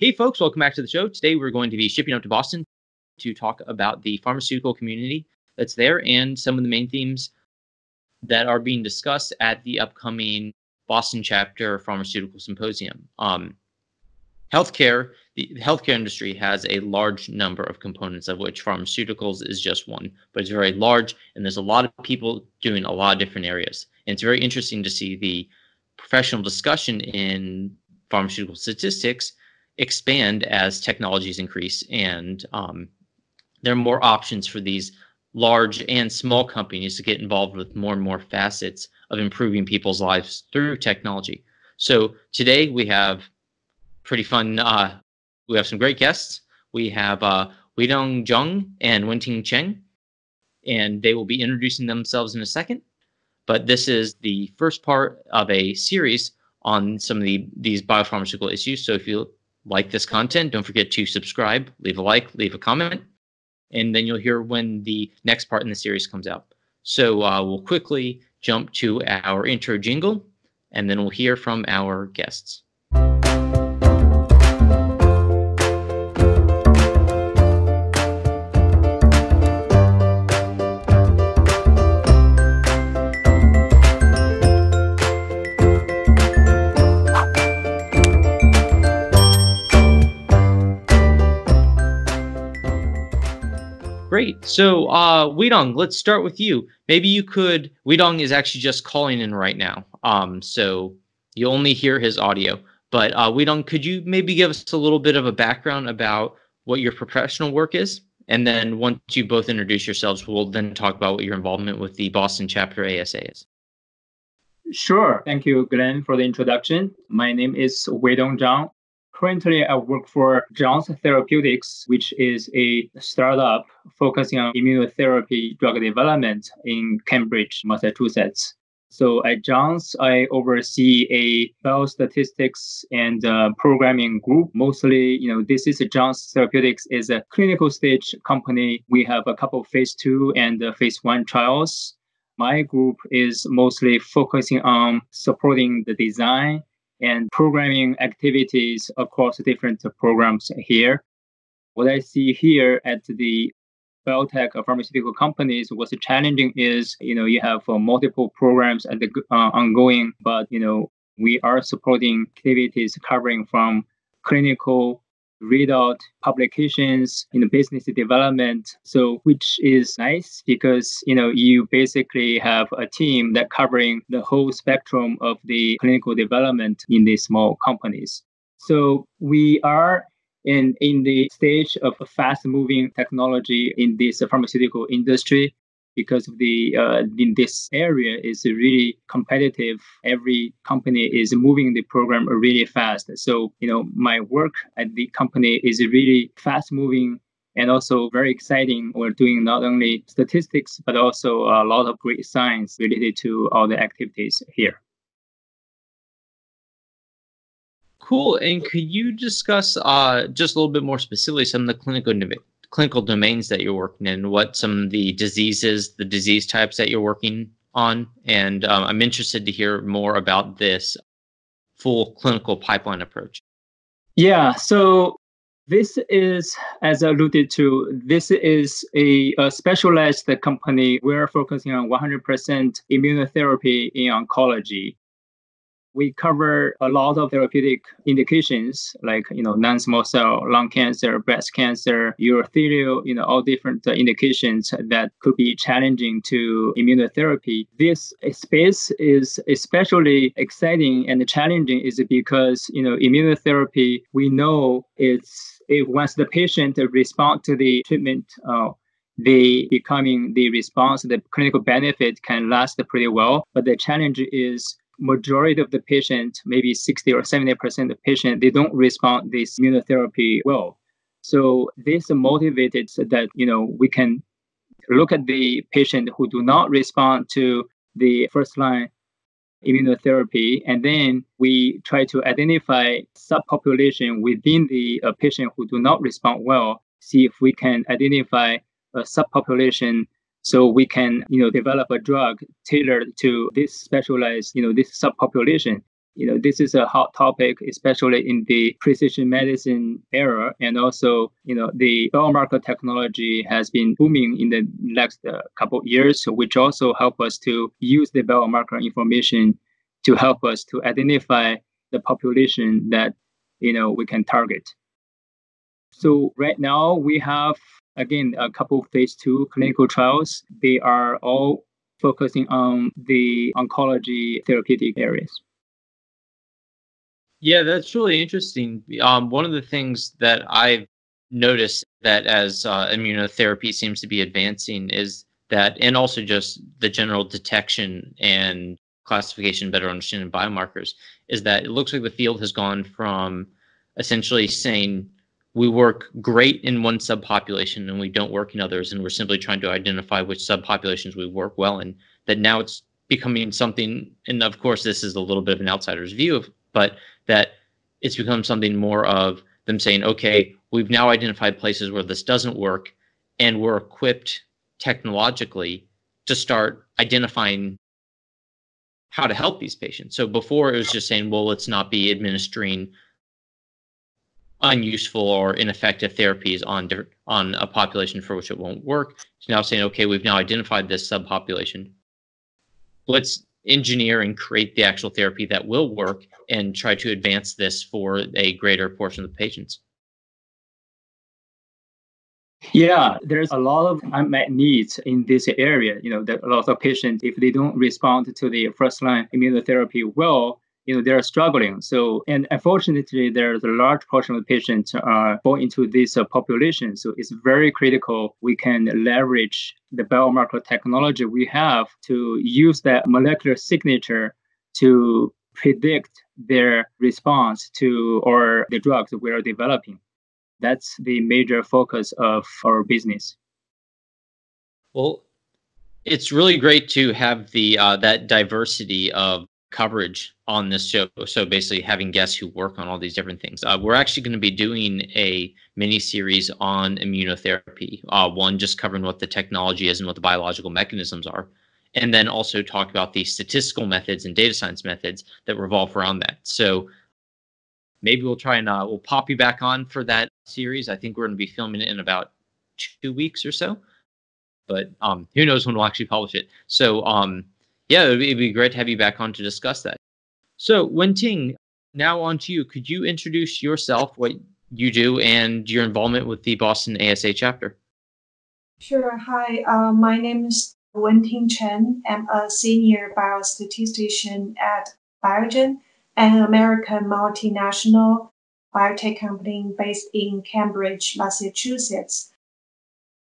Hey, folks, welcome back to the show. Today, we're going to be shipping up to Boston to talk about the pharmaceutical community that's there and some of the main themes that are being discussed at the upcoming Boston chapter pharmaceutical symposium. Um, healthcare, the healthcare industry has a large number of components, of which pharmaceuticals is just one, but it's very large, and there's a lot of people doing a lot of different areas. And it's very interesting to see the professional discussion in pharmaceutical statistics expand as technologies increase and um, there are more options for these large and small companies to get involved with more and more facets of improving people's lives through technology. So today we have pretty fun. Uh, we have some great guests. We have uh, Weidong Zhang and Wenting Cheng, and they will be introducing themselves in a second. But this is the first part of a series on some of the these biopharmaceutical issues. So if you like this content, don't forget to subscribe, leave a like, leave a comment, and then you'll hear when the next part in the series comes out. So uh, we'll quickly jump to our intro jingle, and then we'll hear from our guests. Great. So, uh, Weidong, let's start with you. Maybe you could. Weidong is actually just calling in right now. Um, so you only hear his audio. But uh, Weidong, could you maybe give us a little bit of a background about what your professional work is? And then once you both introduce yourselves, we'll then talk about what your involvement with the Boston chapter ASA is. Sure. Thank you, Glenn, for the introduction. My name is Weidong Zhang. Currently, I work for Jounce Therapeutics, which is a startup focusing on immunotherapy drug development in Cambridge, Massachusetts. So at Jounce, I oversee a biostatistics and uh, programming group. Mostly, you know, this is Jounce Therapeutics is a clinical stage company. We have a couple phase two and uh, phase one trials. My group is mostly focusing on supporting the design and programming activities across different programs here. What I see here at the biotech pharmaceutical companies, what's challenging is, you know, you have uh, multiple programs at the uh, ongoing, but, you know, we are supporting activities covering from clinical readout publications in business development so which is nice because you know you basically have a team that covering the whole spectrum of the clinical development in these small companies. So we are in in the stage of fast moving technology in this pharmaceutical industry because of the uh, in this area is really competitive. Every company is moving the program really fast. So you know my work at the company is really fast moving and also very exciting. We're doing not only statistics but also a lot of great science related to all the activities here. Cool. And could you discuss uh, just a little bit more specifically some of the clinical clinical domains that you're working in, what some of the diseases, the disease types that you're working on. And um, I'm interested to hear more about this full clinical pipeline approach. Yeah. So this is, as alluded to, this is a, a specialized company. We're focusing on 100% immunotherapy in oncology we cover a lot of therapeutic indications like you know non-small cell lung cancer breast cancer urothelial you know all different uh, indications that could be challenging to immunotherapy. This space is especially exciting and challenging is because you know immunotherapy we know it's if once the patient responds to the treatment uh, the becoming the response the clinical benefit can last pretty well. But the challenge is majority of the patient, maybe 60 or 70% of patient, they don't respond this immunotherapy well. So this motivated that, you know, we can look at the patient who do not respond to the first line immunotherapy, and then we try to identify subpopulation within the uh, patient who do not respond well, see if we can identify a subpopulation so we can, you know, develop a drug tailored to this specialized, you know, this subpopulation. you know, this is a hot topic, especially in the precision medicine era. And also, you know, the biomarker technology has been booming in the last uh, couple of years, which also help us to use the biomarker information to help us to identify the population that, you know, we can target. So right now we have again a couple phase two clinical trials. They are all focusing on the oncology therapeutic areas. Yeah, that's really interesting. Um, one of the things that I've noticed that as uh, immunotherapy seems to be advancing is that, and also just the general detection and classification, better understanding biomarkers, is that it looks like the field has gone from essentially saying we work great in one subpopulation and we don't work in others, and we're simply trying to identify which subpopulations we work well in. That now it's becoming something, and of course, this is a little bit of an outsider's view of, but that it's become something more of them saying, okay, we've now identified places where this doesn't work, and we're equipped technologically to start identifying how to help these patients. So before it was just saying, well, let's not be administering unuseful or ineffective therapies on on a population for which it won't work. It's now saying, okay, we've now identified this subpopulation. Let's engineer and create the actual therapy that will work and try to advance this for a greater portion of the patients. Yeah, there's a lot of unmet needs in this area. You know, that a lot of patients, if they don't respond to the first line immunotherapy well, you know, they're struggling. So, and unfortunately, there's a large portion of patients uh, fall into this uh, population. So it's very critical we can leverage the biomarker technology we have to use that molecular signature to predict their response to or the drugs we are developing. That's the major focus of our business. Well, it's really great to have the uh, that diversity of coverage on this show. So basically, having guests who work on all these different things. Uh, we're actually going to be doing a mini series on immunotherapy. Uh, one just covering what the technology is and what the biological mechanisms are, and then also talk about the statistical methods and data science methods that revolve around that. So maybe we'll try and uh, we'll pop you back on for that series. I think we're going to be filming it in about two weeks or so. But um, who knows when we'll actually publish it? So um, yeah, it'd be, it'd be great to have you back on to discuss that. So, Wenting, now on to you. Could you introduce yourself, what you do, and your involvement with the Boston ASA chapter? Sure. Hi, uh, my name is Wenting Cheng. I'm a senior biostatistician at Biogen, an American multinational biotech company based in Cambridge, Massachusetts.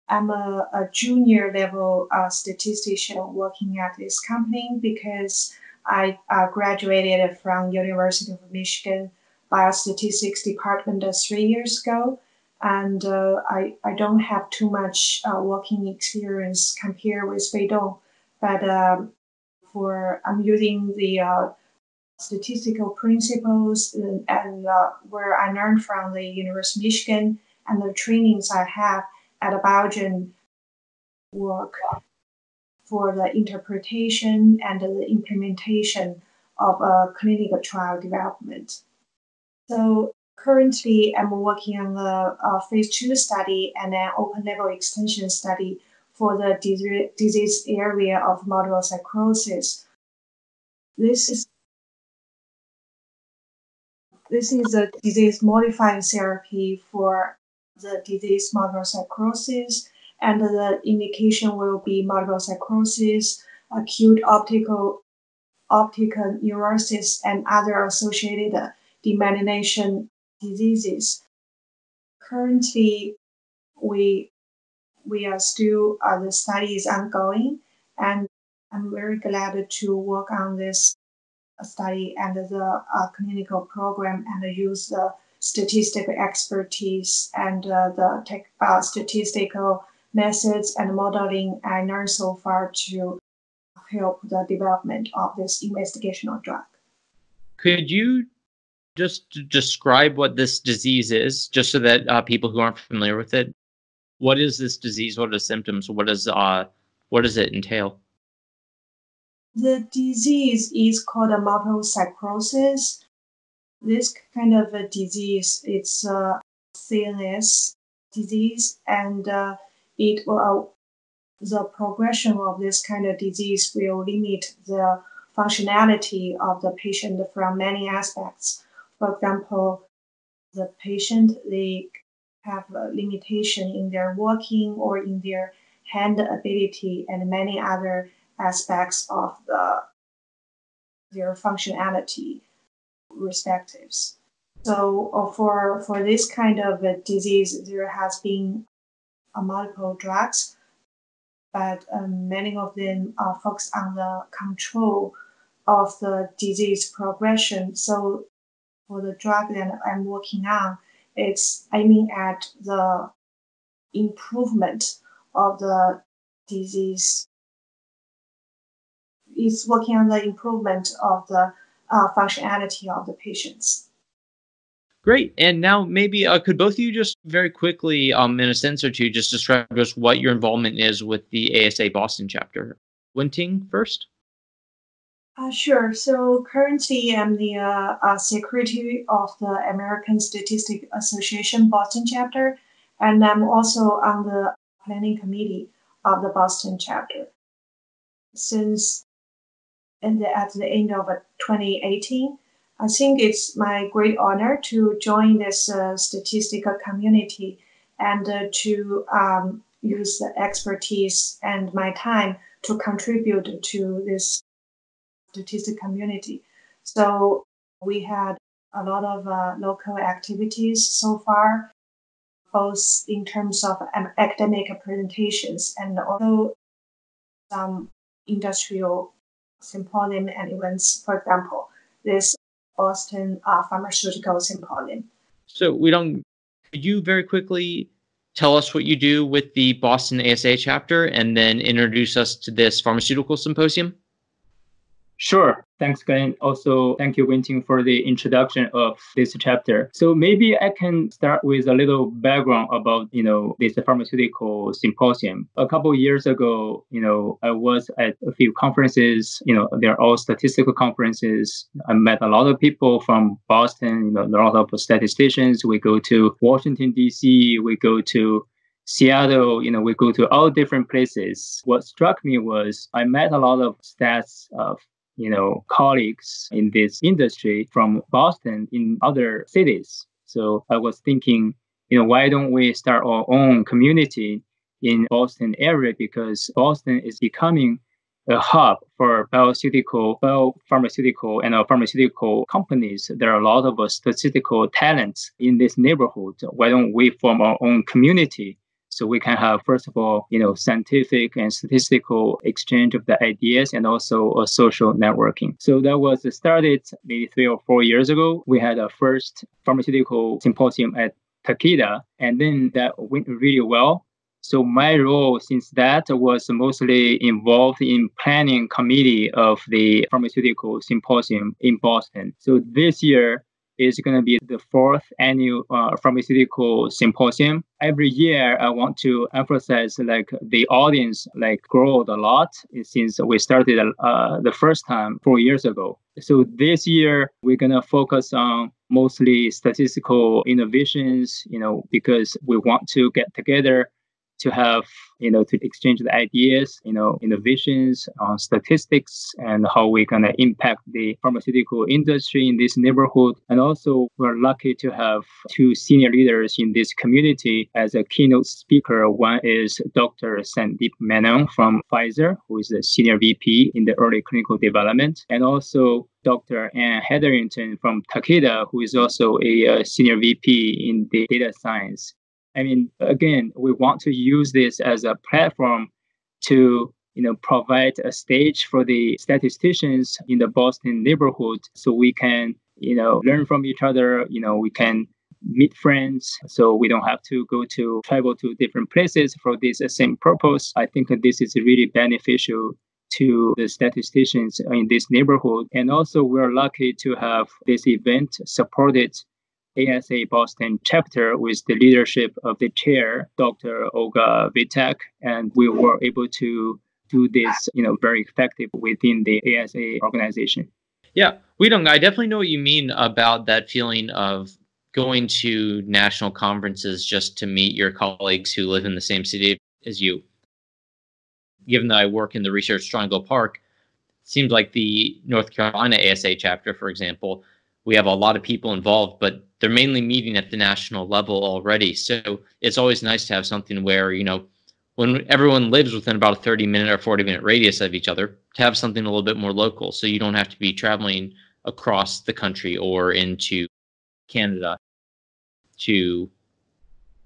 I'm a, a junior level uh, statistician working at this company because I uh, graduated from University of Michigan Biostatistics Department three years ago, and uh, I, I don't have too much uh, working experience compared with Weidong, but um, for I'm using the uh, statistical principles and, and uh, where I learned from the University of Michigan and the trainings I have at a Biogen work for the interpretation and the implementation of a clinical trial development. So currently, I'm working on a, a uh, phase two study and an open label extension study for the disease area of multiple sclerosis. This is this is a disease modifying therapy for the disease multiple sclerosis, and the indication will be multiple sclerosis, acute optical optical neuritis, and other associated demyelination diseases. Currently, we we are still uh, the study is ongoing, and I'm very glad to work on this study and the uh, clinical program and use the statistical expertise and uh, the tech, uh, statistical methods and modeling I learned so far to help the development of this investigational drug. Could you just describe what this disease is, just so that uh, people who aren't familiar with it, what is this disease? What are the symptoms? What does uh, what does it entail? The disease is called a multiple sclerosis. This kind of a disease, it's a serious disease, and uh, it will the progression of this kind of disease will limit the functionality of the patient from many aspects. For example, the patient they have a limitation in their walking or in their hand ability and many other aspects of the their functionality respectives. So uh, for for this kind of a disease, there has been multiple drugs, but um, many of them are focused on the control of the disease progression. So for the drug that I'm working on, it's aiming at the improvement of the disease. It's working on the improvement of the uh, functionality of the patients. Great. And now maybe uh, could both of you just very quickly, um, in a sense or two, just describe to us what your involvement is with the ASA Boston chapter. Wenting first. Uh, sure. So currently, I'm the uh, uh, secretary of the American Statistic Association Boston chapter, and I'm also on the planning committee of the Boston chapter. Since and at the end of 2018, I think it's my great honor to join this uh, statistical community and uh, to um, use the expertise and my time to contribute to this statistical community. So we had a lot of uh, local activities so far, both in terms of um, academic presentations and also some industrial symposium and events. For example, this Boston uh, Pharmaceutical Symposium. So we don't. Could you very quickly tell us what you do with the Boston ASA chapter, and then introduce us to this pharmaceutical symposium? Sure. Thanks, Glenn. Also, thank you, Wenting, for the introduction of this chapter. So maybe I can start with a little background about, you know, this pharmaceutical symposium. A couple years ago, you know, I was at a few conferences. You know, they're all statistical conferences. I met a lot of people from Boston. You know, a lot of statisticians. We go to Washington D.C. We go to Seattle, you know, we go to all different places. What struck me was I met a lot of stats of you know, colleagues in this industry from Boston in other cities. So I was thinking, you know, why don't we start our own community in Boston area because Boston is becoming a hub for biopharmaceutical, biopharmaceutical and pharmaceutical companies. There are a lot of statistical talents in this neighborhood. Why don't we form our own community so we can have, first of all, you know, scientific and statistical exchange of the ideas and also a social networking. So that was started maybe three or four years ago. We had a first pharmaceutical symposium at Takeda, and then that went really well. So my role since that was mostly involved in planning committee of the pharmaceutical symposium in Boston. So this year is going to be the fourth annual uh, pharmaceutical symposium. Every year, I want to emphasize like the audience like growed a lot since we started uh, the first time four years ago. So this year, we're going to focus on mostly statistical innovations, you know, because we want to get together to have, you know, to exchange the ideas, you know, innovations on statistics and how we're going to impact the pharmaceutical industry in this neighborhood. And also, we're lucky to have two senior leaders in this community as a keynote speaker. One is Dr. Sandeep Menon from Pfizer, who is a senior VP in the early clinical development, and also Dr. Anne Heatherington from Takeda, who is also a, a senior VP in the data science. I mean, again, we want to use this as a platform to you know provide a stage for the statisticians in the Boston neighborhood so we can you know learn from each other you know we can meet friends so we don't have to go to travel to different places for this same purpose. I think this is really beneficial to the statisticians in this neighborhood. And also we're lucky to have this event supported ASA Boston chapter with the leadership of the chair, Dr. Olga Vitek, and we were able to do this, you know, very effective within the ASA organization. Yeah, we don't. I definitely know what you mean about that feeling of going to national conferences just to meet your colleagues who live in the same city as you. Given that I work in the Research Triangle Park, it seems like the North Carolina ASA chapter, for example, we have a lot of people involved, but they're mainly meeting at the national level already. So it's always nice to have something where, you know, when everyone lives within about a 30 minute or 40 minute radius of each other, to have something a little bit more local. So you don't have to be traveling across the country or into Canada to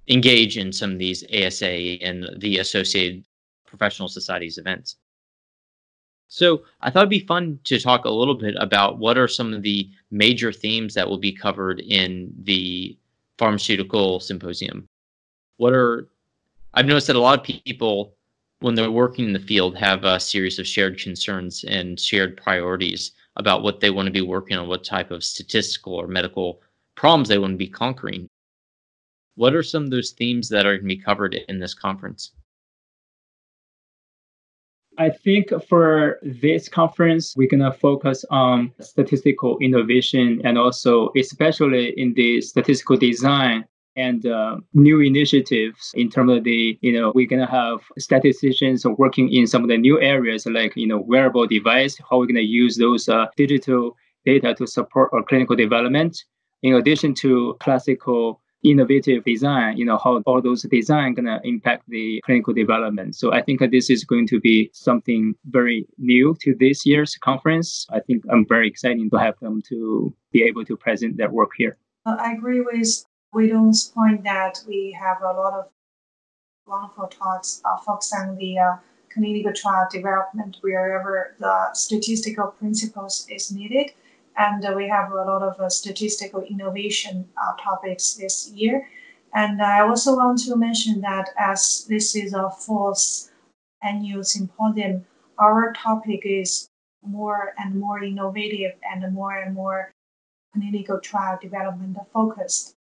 engage in some of these ASA and the associated professional societies events. So I thought it'd be fun to talk a little bit about what are some of the major themes that will be covered in the pharmaceutical symposium. What are I've noticed that a lot of people, when they're working in the field, have a series of shared concerns and shared priorities about what they want to be working on, what type of statistical or medical problems they want to be conquering. What are some of those themes that are going to be covered in this conference? I think for this conference, we're going to focus on statistical innovation and also, especially in the statistical design and uh, new initiatives in terms of the, you know, we're going to have statisticians working in some of the new areas like, you know, wearable device, how we're going to use those uh, digital data to support our clinical development. In addition to classical innovative design, you know, how all those design gonna impact the clinical development. So I think this is going to be something very new to this year's conference. I think I'm very excited to have them to be able to present their work here. I agree with Weidong's point that we have a lot of wonderful talks uh, focused on the uh, clinical trial development wherever the statistical principles is needed and uh, we have a lot of uh, statistical innovation uh, topics this year. And I also want to mention that as this is a fourth annual symposium, our topic is more and more innovative and more and more clinical trial development focused.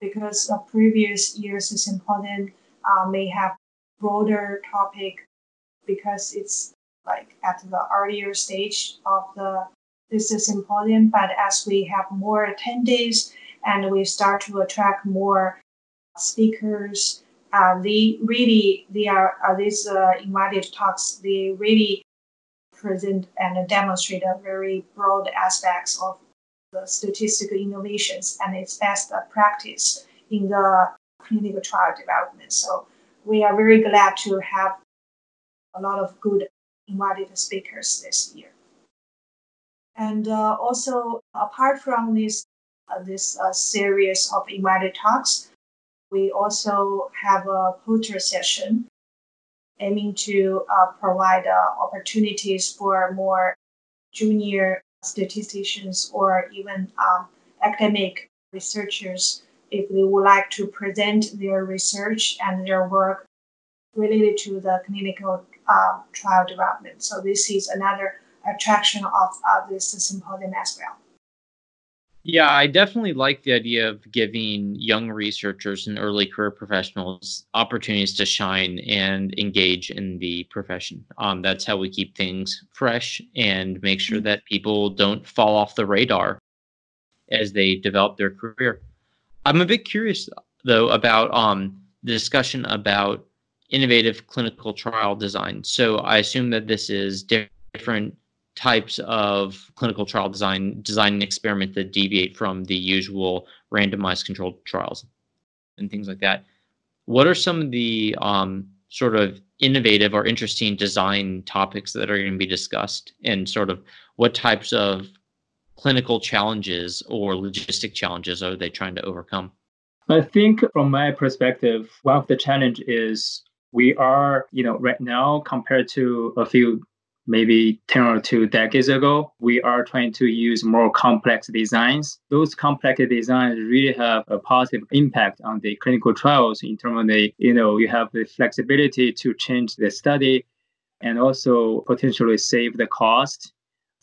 Because the previous year's symposium uh, may have broader topic because it's like at the earlier stage of the this is important. But as we have more attendees and we start to attract more speakers, uh, they really they are uh, these uh, invited talks. They really present and demonstrate a very broad aspects of the statistical innovations and its best practice in the clinical trial development. So we are very glad to have a lot of good invited speakers this year. And uh, also, apart from this uh, this uh, series of invited talks, we also have a poster session aiming to uh, provide uh, opportunities for more junior statisticians or even um, academic researchers if they would like to present their research and their work related to the clinical uh, trial development. So this is another attraction of uh, this symposium as well. Yeah, I definitely like the idea of giving young researchers and early career professionals opportunities to shine and engage in the profession. Um, that's how we keep things fresh and make sure mm-hmm. that people don't fall off the radar as they develop their career. I'm a bit curious though about um, the discussion about innovative clinical trial design. So I assume that this is different types of clinical trial design, design an experiment that deviate from the usual randomized controlled trials and things like that. What are some of the um, sort of innovative or interesting design topics that are going to be discussed, and sort of what types of clinical challenges or logistic challenges are they trying to overcome? I think from my perspective, one of the challenge is we are, you know, right now compared to a few maybe 10 or two decades ago, we are trying to use more complex designs. Those complex designs really have a positive impact on the clinical trials in terms of the, you know, you have the flexibility to change the study and also potentially save the cost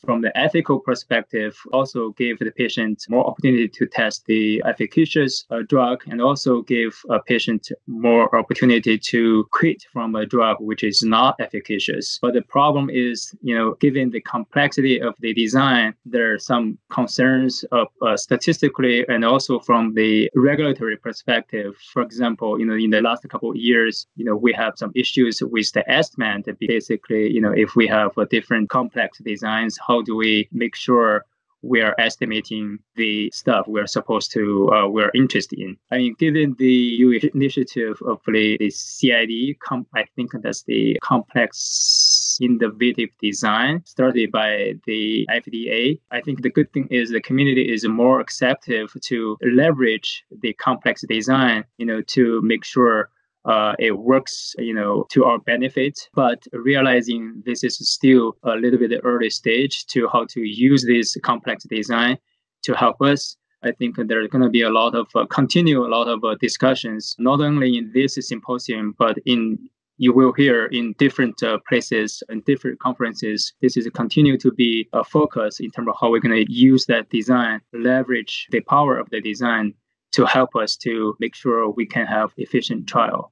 from the ethical perspective, also give the patient more opportunity to test the efficacious uh, drug and also give a patient more opportunity to quit from a drug which is not efficacious. But the problem is, you know, given the complexity of the design, there are some concerns of uh, statistically and also from the regulatory perspective. For example, you know, in the last couple of years, you know, we have some issues with the estimand. Basically, you know, if we have a different complex designs, how do we make sure we are estimating the stuff we're supposed to uh, we're interested in. I mean, given the initiative of the, CID, com- I think that's the complex innovative design started by the FDA. I think the good thing is the community is more acceptive to leverage the complex design, you know, to make sure uh, it works, you know, to our benefit. But realizing this is still a little bit early stage to how to use this complex design to help us. I think there's going to be a lot of uh, continue a lot of uh, discussions, not only in this symposium, but in you will hear in different uh, places and different conferences. This is continue to be a focus in terms of how we're going to use that design, leverage the power of the design to help us to make sure we can have efficient trial.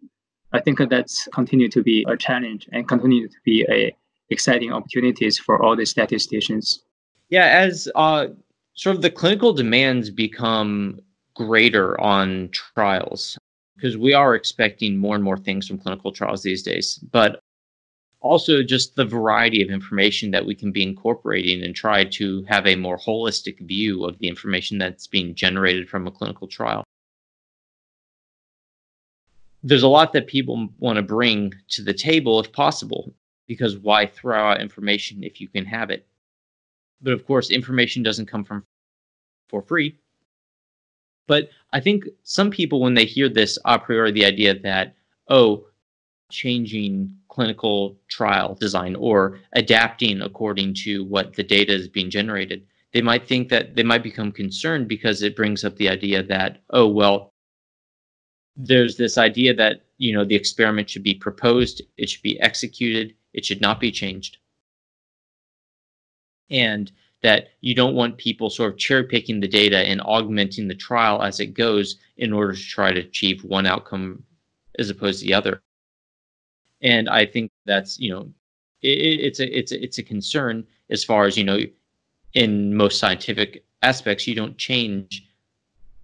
I think that's continue to be a challenge and continue to be a exciting opportunities for all the statisticians. Yeah, as uh, sort of the clinical demands become greater on trials, because we are expecting more and more things from clinical trials these days. But also just the variety of information that we can be incorporating and try to have a more holistic view of the information that's being generated from a clinical trial. There's a lot that people want to bring to the table if possible, because why throw out information if you can have it? But of course, information doesn't come from for free. But I think some people, when they hear this a priori, the idea that, oh, changing clinical trial design or adapting according to what the data is being generated, they might think that they might become concerned because it brings up the idea that, oh, well, there's this idea that, you know, the experiment should be proposed, it should be executed, it should not be changed. And that you don't want people sort of cherry picking the data and augmenting the trial as it goes in order to try to achieve one outcome as opposed to the other and I think that's you know it, it's a it's a, it's a concern as far as you know in most scientific aspects you don't change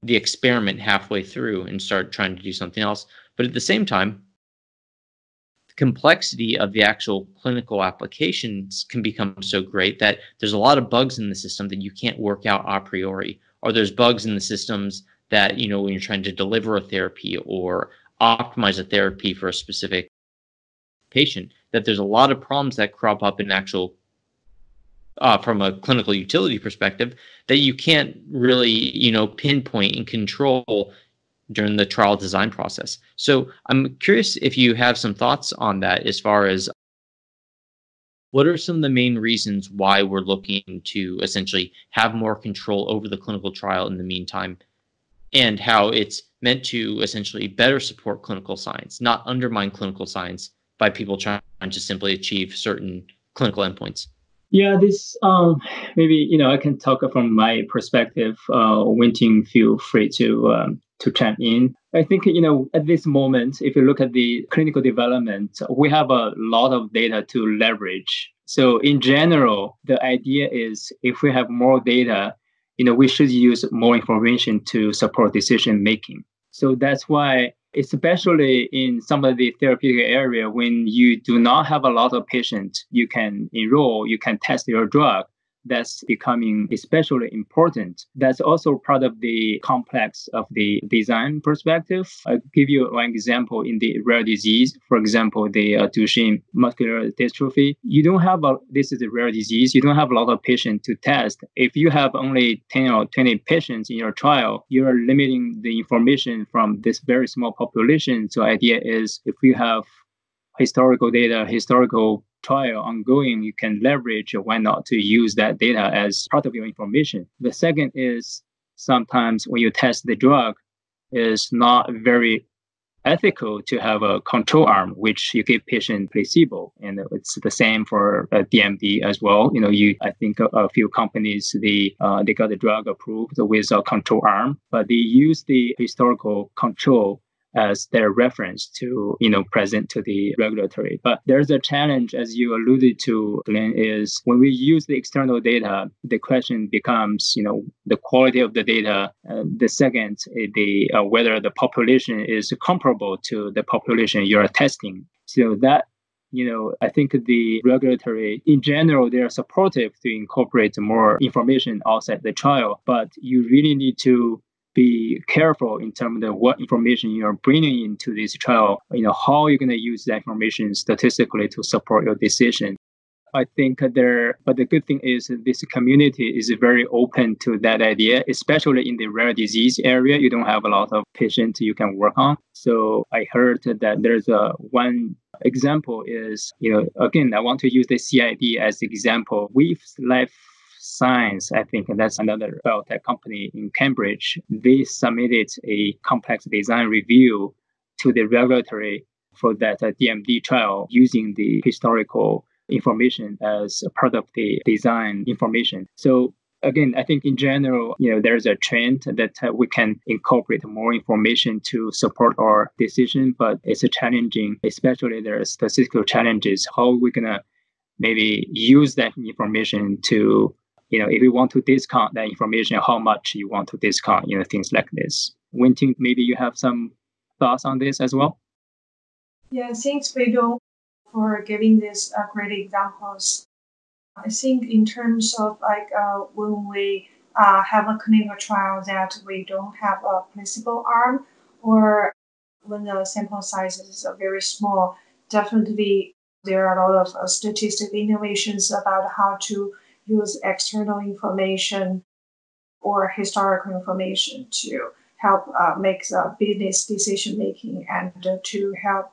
the experiment halfway through and start trying to do something else. But at the same time the complexity of the actual clinical applications can become so great that there's a lot of bugs in the system that you can't work out a priori. Or there's bugs in the systems that you know when you're trying to deliver a therapy or optimize a therapy for a specific patient that there's a lot of problems that crop up in actual uh, from a clinical utility perspective that you can't really you know pinpoint and control during the trial design process. So i'm curious if you have some thoughts on that as far as what are some of the main reasons why we're looking to essentially have more control over the clinical trial in the meantime and how it's meant to essentially better support clinical science not undermine clinical science by people trying to simply achieve certain clinical endpoints? Yeah, this um, maybe you know I can talk from my perspective. Uh, Wenting, feel free to um, to chime in. I think you know at this moment, if you look at the clinical development, we have a lot of data to leverage. So in general, the idea is if we have more data, you know, we should use more information to support decision making. So that's why especially in some of the therapeutic area when you do not have a lot of patients you can enroll you can test your drug that's becoming especially important. That's also part of the complex of the design perspective. I'll give you one example in the rare disease, for example, the uh, Duchenne muscular dystrophy. You don't have a, this is a rare disease, you don't have a lot of patients to test. If you have only 10 or 20 patients in your trial, you're limiting the information from this very small population. So idea is if you have historical data, historical trial ongoing, you can leverage why not to use that data as part of your information. The second is sometimes when you test the drug is not very ethical to have a control arm, which you give patient placebo, and it's the same for uh, DMD as well. You know, you I think a, a few companies they uh, they got the drug approved with a control arm, but they use the historical control as their reference to you know present to the regulatory. But there's a challenge as you alluded to glenn is when we use the external data the question becomes you know the quality of the data uh, the second eh, the uh, whether the population is comparable to the population you're testing. So that you know, I think the regulatory in general they are supportive to incorporate more information outside the trial, but you really need to be careful in terms of what information you're bringing into this trial. You know, how you're going to use that information statistically to support your decision. I think there, but the good thing is this community is very open to that idea, especially in the rare disease area. You don't have a lot of patients you can work on. So I heard that there's a one example is, you know, again, I want to use the CID as example. Wave Life Science, I think that's another biotech company in Cambridge. They submitted a complex design review to the regulatory for that uh, DMD trial using the historical information as part of the design information. So again, I think in general, you know, there's a trend that uh, we can incorporate more information to support our decision, but it's a challenging, especially there are statistical challenges. How we're we gonna maybe use that information to you know, if you want to discount that information, how much you want to discount, you know, things like this. Wenting, maybe you have some thoughts on this as well? Yeah, thanks, Weidong, for giving these uh, great examples. I think in terms of like uh, when we uh, have a clinical trial that we don't have a placebo arm or when the sample size is very small, definitely there are a lot of uh, statistical innovations about how to use external information or historical information to help uh, make the business decision making and to help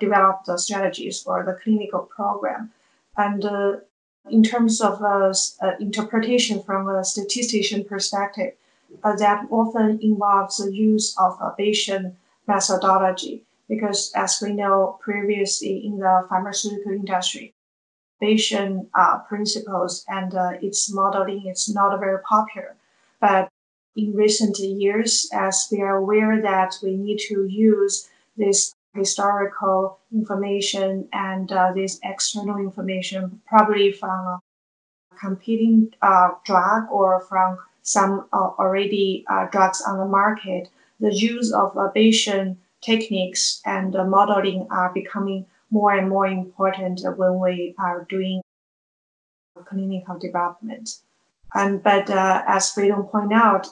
develop the strategies for the clinical program. And uh, in terms of uh, uh, interpretation from a statistician perspective, uh, that often involves the use of a Bayesian methodology because as we know previously in the pharmaceutical industry, Bayesian uh, principles and uh, its modeling is not very popular. But in recent years, as we are aware that we need to use this historical information and uh, this external information, probably from a competing uh, drug or from some uh, already uh, drugs on the market, the use of Bayesian techniques and modeling are becoming more and more important when we are doing clinical development. And but uh, as Freedom point out,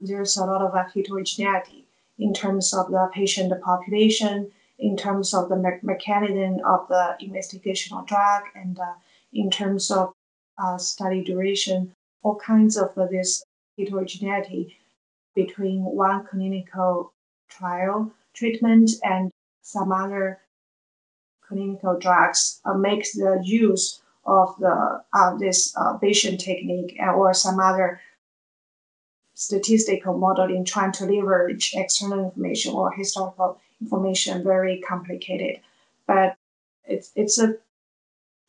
there's a lot of heterogeneity in terms of the patient population, in terms of the me- mechanism of the investigational drug, and uh, in terms of uh, study duration, all kinds of uh, this heterogeneity between one clinical trial treatment and some other clinical drugs uh, makes the use of the uh, this uh, Bayesian technique or some other statistical modeling trying to leverage external information or historical information very complicated. But it's it's a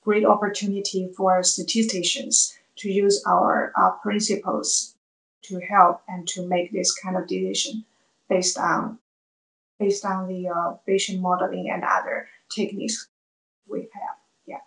great opportunity for statisticians to use our uh, principles to help and to make this kind of decision based on based on the uh, Bayesian modeling and other techniques we have. Yeah.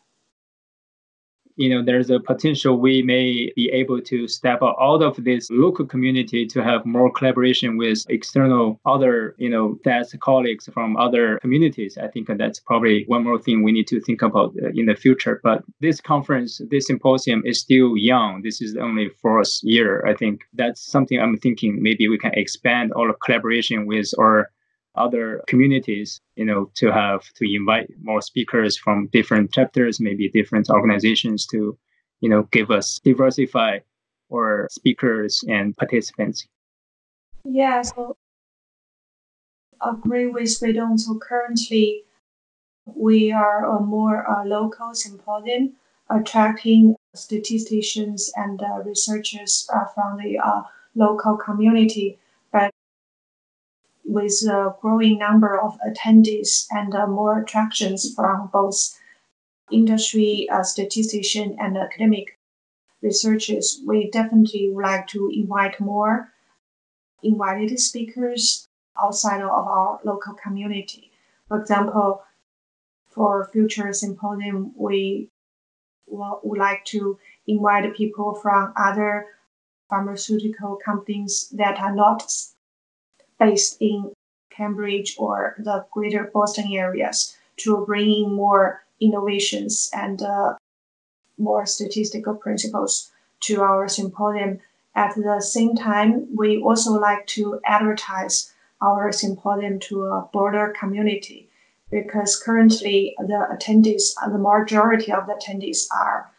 You know, there's a potential we may be able to step out of this local community to have more collaboration with external other, you know, that's colleagues from other communities. I think that's probably one more thing we need to think about uh, in the future. But this conference, this symposium is still young. This is only fourth year. I think that's something I'm thinking maybe we can expand our collaboration with our other communities, you know, to have to invite more speakers from different chapters, maybe different organizations to, you know, give us diversify our speakers and participants. Yeah, so agree with Weidong. So currently we are a more uh, local symposium attracting statisticians and uh, researchers uh, from the uh, local community with a growing number of attendees and uh, more attractions from both industry uh, statistician and academic researchers, we definitely would like to invite more invited speakers outside of our local community. For example, for future symposium, we would like to invite people from other pharmaceutical companies that are not based in Cambridge or the greater Boston areas to bring in more innovations and uh, more statistical principles to our symposium. At the same time, we also like to advertise our symposium to a broader community because currently the attendees, the majority of the attendees are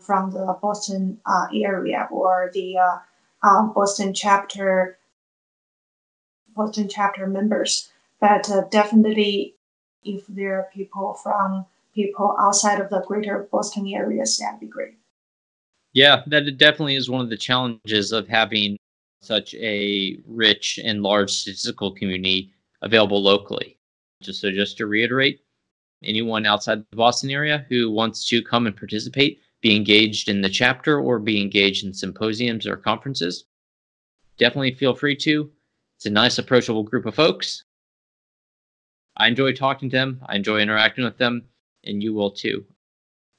from the Boston uh, area or the uh, uh, Boston chapter Boston chapter members. But uh, definitely, if there are people from people outside of the greater Boston areas, that'd be great. Yeah, that definitely is one of the challenges of having such a rich and large statistical community available locally. Just so, just to reiterate, anyone outside the Boston area who wants to come and participate, be engaged in the chapter or be engaged in symposiums or conferences, definitely feel free to. It's a nice, approachable group of folks. I enjoy talking to them. I enjoy interacting with them and you will too.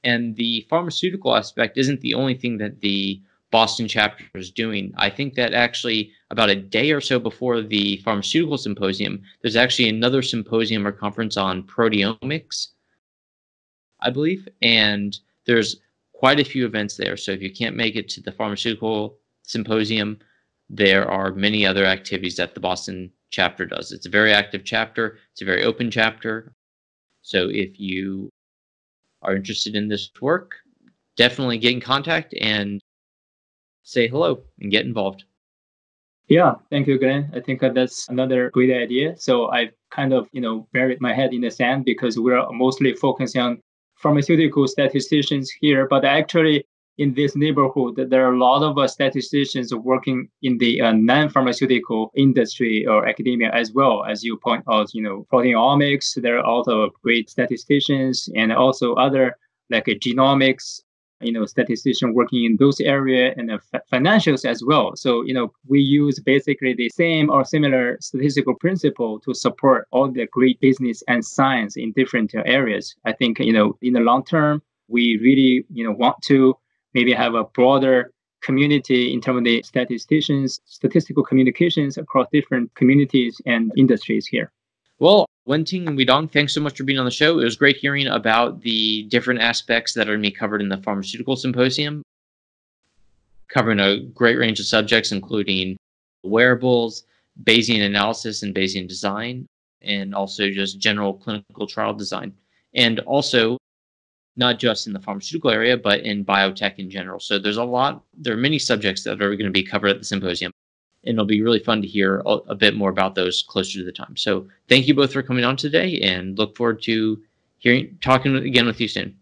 And the pharmaceutical aspect isn't the only thing that the Boston chapter is doing. I think that actually about a day or so before the pharmaceutical symposium, there's actually another symposium or conference on proteomics, I believe. And there's quite a few events there. So if you can't make it to the pharmaceutical symposium, there are many other activities that the Boston chapter does. It's a very active chapter, it's a very open chapter. So if you are interested in this work, definitely get in contact and say hello and get involved. Yeah, thank you, Glenn. I think that's another great idea. So I've kind of, you know, buried my head in the sand because we're mostly focusing on pharmaceutical statisticians here, but actually in this neighborhood, there are a lot of uh, statisticians working in the uh, non-pharmaceutical industry or academia as well. As you point out, you know, proteomics, there are also great statisticians and also other like genomics, you know, statistician working in those area and uh, financials as well. So, you know, we use basically the same or similar statistical principle to support all the great business and science in different areas. I think, you know, in the long term, we really, you know, want to maybe have a broader community in terms of the statisticians, statistical communications across different communities and industries here. Well, Wenting and Weidong, thanks so much for being on the show. It was great hearing about the different aspects that are going to be covered in the pharmaceutical symposium, covering a great range of subjects, including wearables, Bayesian analysis and Bayesian design, and also just general clinical trial design. And also not just in the pharmaceutical area, but in biotech in general. So there's a lot, there are many subjects that are going to be covered at the symposium. And it'll be really fun to hear a, a bit more about those closer to the time. So thank you both for coming on today and look forward to hearing, talking again with you soon.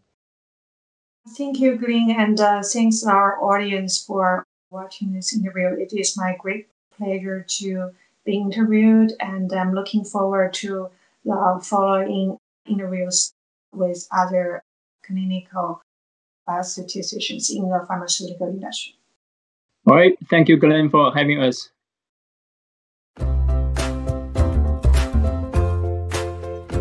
Thank you, Glenn, and uh, thanks our audience for watching this interview. It is my great pleasure to be interviewed, and I'm looking forward to the following interviews with other clinical biostatisticians in the pharmaceutical industry. All right. Thank you, Glenn, for having us.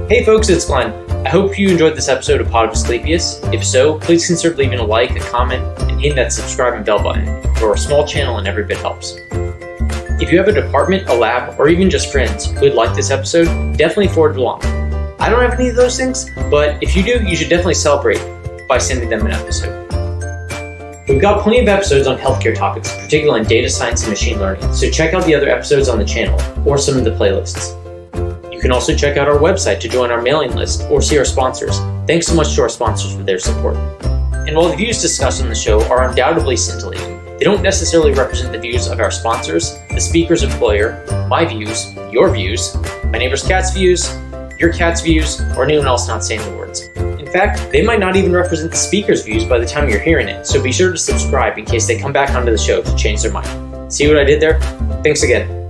Hey, folks, it's Glenn. I hope you enjoyed this episode of Pod of Asclepius. If so, please consider leaving a like, a comment, and hitting that subscribe and bell button. For a small channel and every bit helps. If you have a department, a lab, or even just friends who would like this episode, definitely forward it along. I don't have any of those things, but if you do, you should definitely celebrate by sending them an episode. We've got plenty of episodes on healthcare topics, particularly on data science and machine learning, so check out the other episodes on the channel or some of the playlists. You can also check out our website to join our mailing list or see our sponsors. Thanks so much to our sponsors for their support. And while the views discussed on the show are undoubtedly scintillating, they don't necessarily represent the views of our sponsors, the speaker's employer, my views, your views, my neighbor's cat's views, your cat's views, or anyone else not saying the words. In fact, they might not even represent the speaker's views by the time you're hearing it, so be sure to subscribe in case they come back onto the show to change their mind. See what I did there? Thanks again.